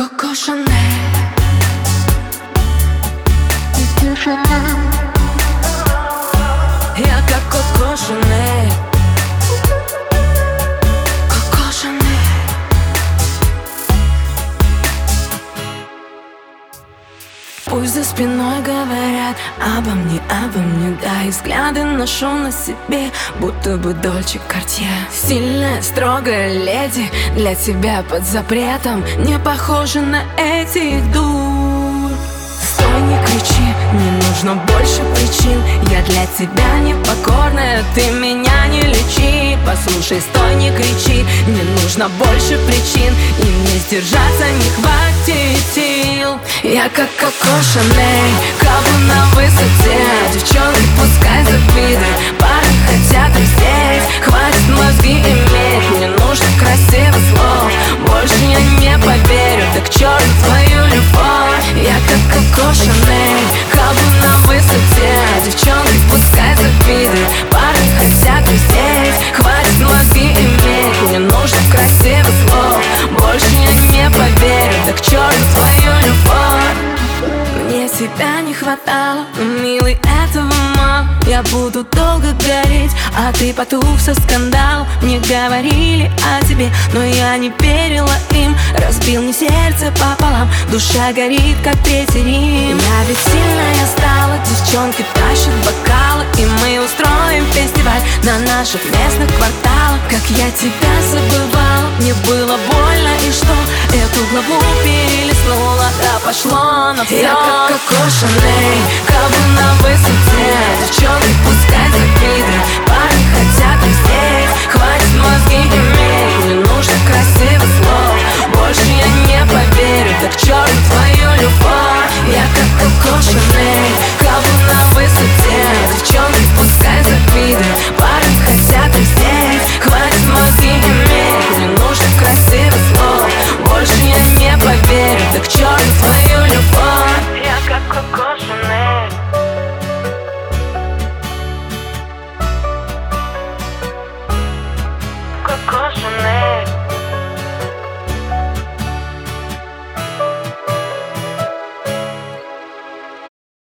Коко Шанель Я как Коко Шанель Коко Шанель Пусть за спиной говорят обо мне, обо мне Да, и взгляды ношу на себе, будто бы Дольче Картье Сильная, строгая леди, для тебя под запретом Не похожа на этих дур. Стой, не кричи, не нужно больше причин. Я для тебя непокорная, ты меня не лечи. Послушай, стой, не кричи, не нужно больше причин. И мне сдержаться не хватит сил. Я как Коко Шанель, высоте Девчонки пускай завидуют, парни хотят здесь Хватит мозги иметь, мне нужно красивых слов. Больше я не поверю, так черт твою любовь. Я как Коко Шанель, кого на высоте. Девчонки пускай завидуют, парни хотят здесь Хватит мозги иметь, мне нужно красивых слов тебя не хватало, но, милый, этого мало Я буду долго гореть, а ты потух со скандал Мне говорили о тебе, но я не верила им. Разбил мне сердце пополам, душа горит, как третий Рим. Я ведь сильная стала, девчонки тащат бокалы И мы устроим фестиваль на наших местных кварталах. Как я тебя забывала, мне было больно. И что? Эту главу перелистнула, да пошло на все Я как Коко Шанель, кого на высоте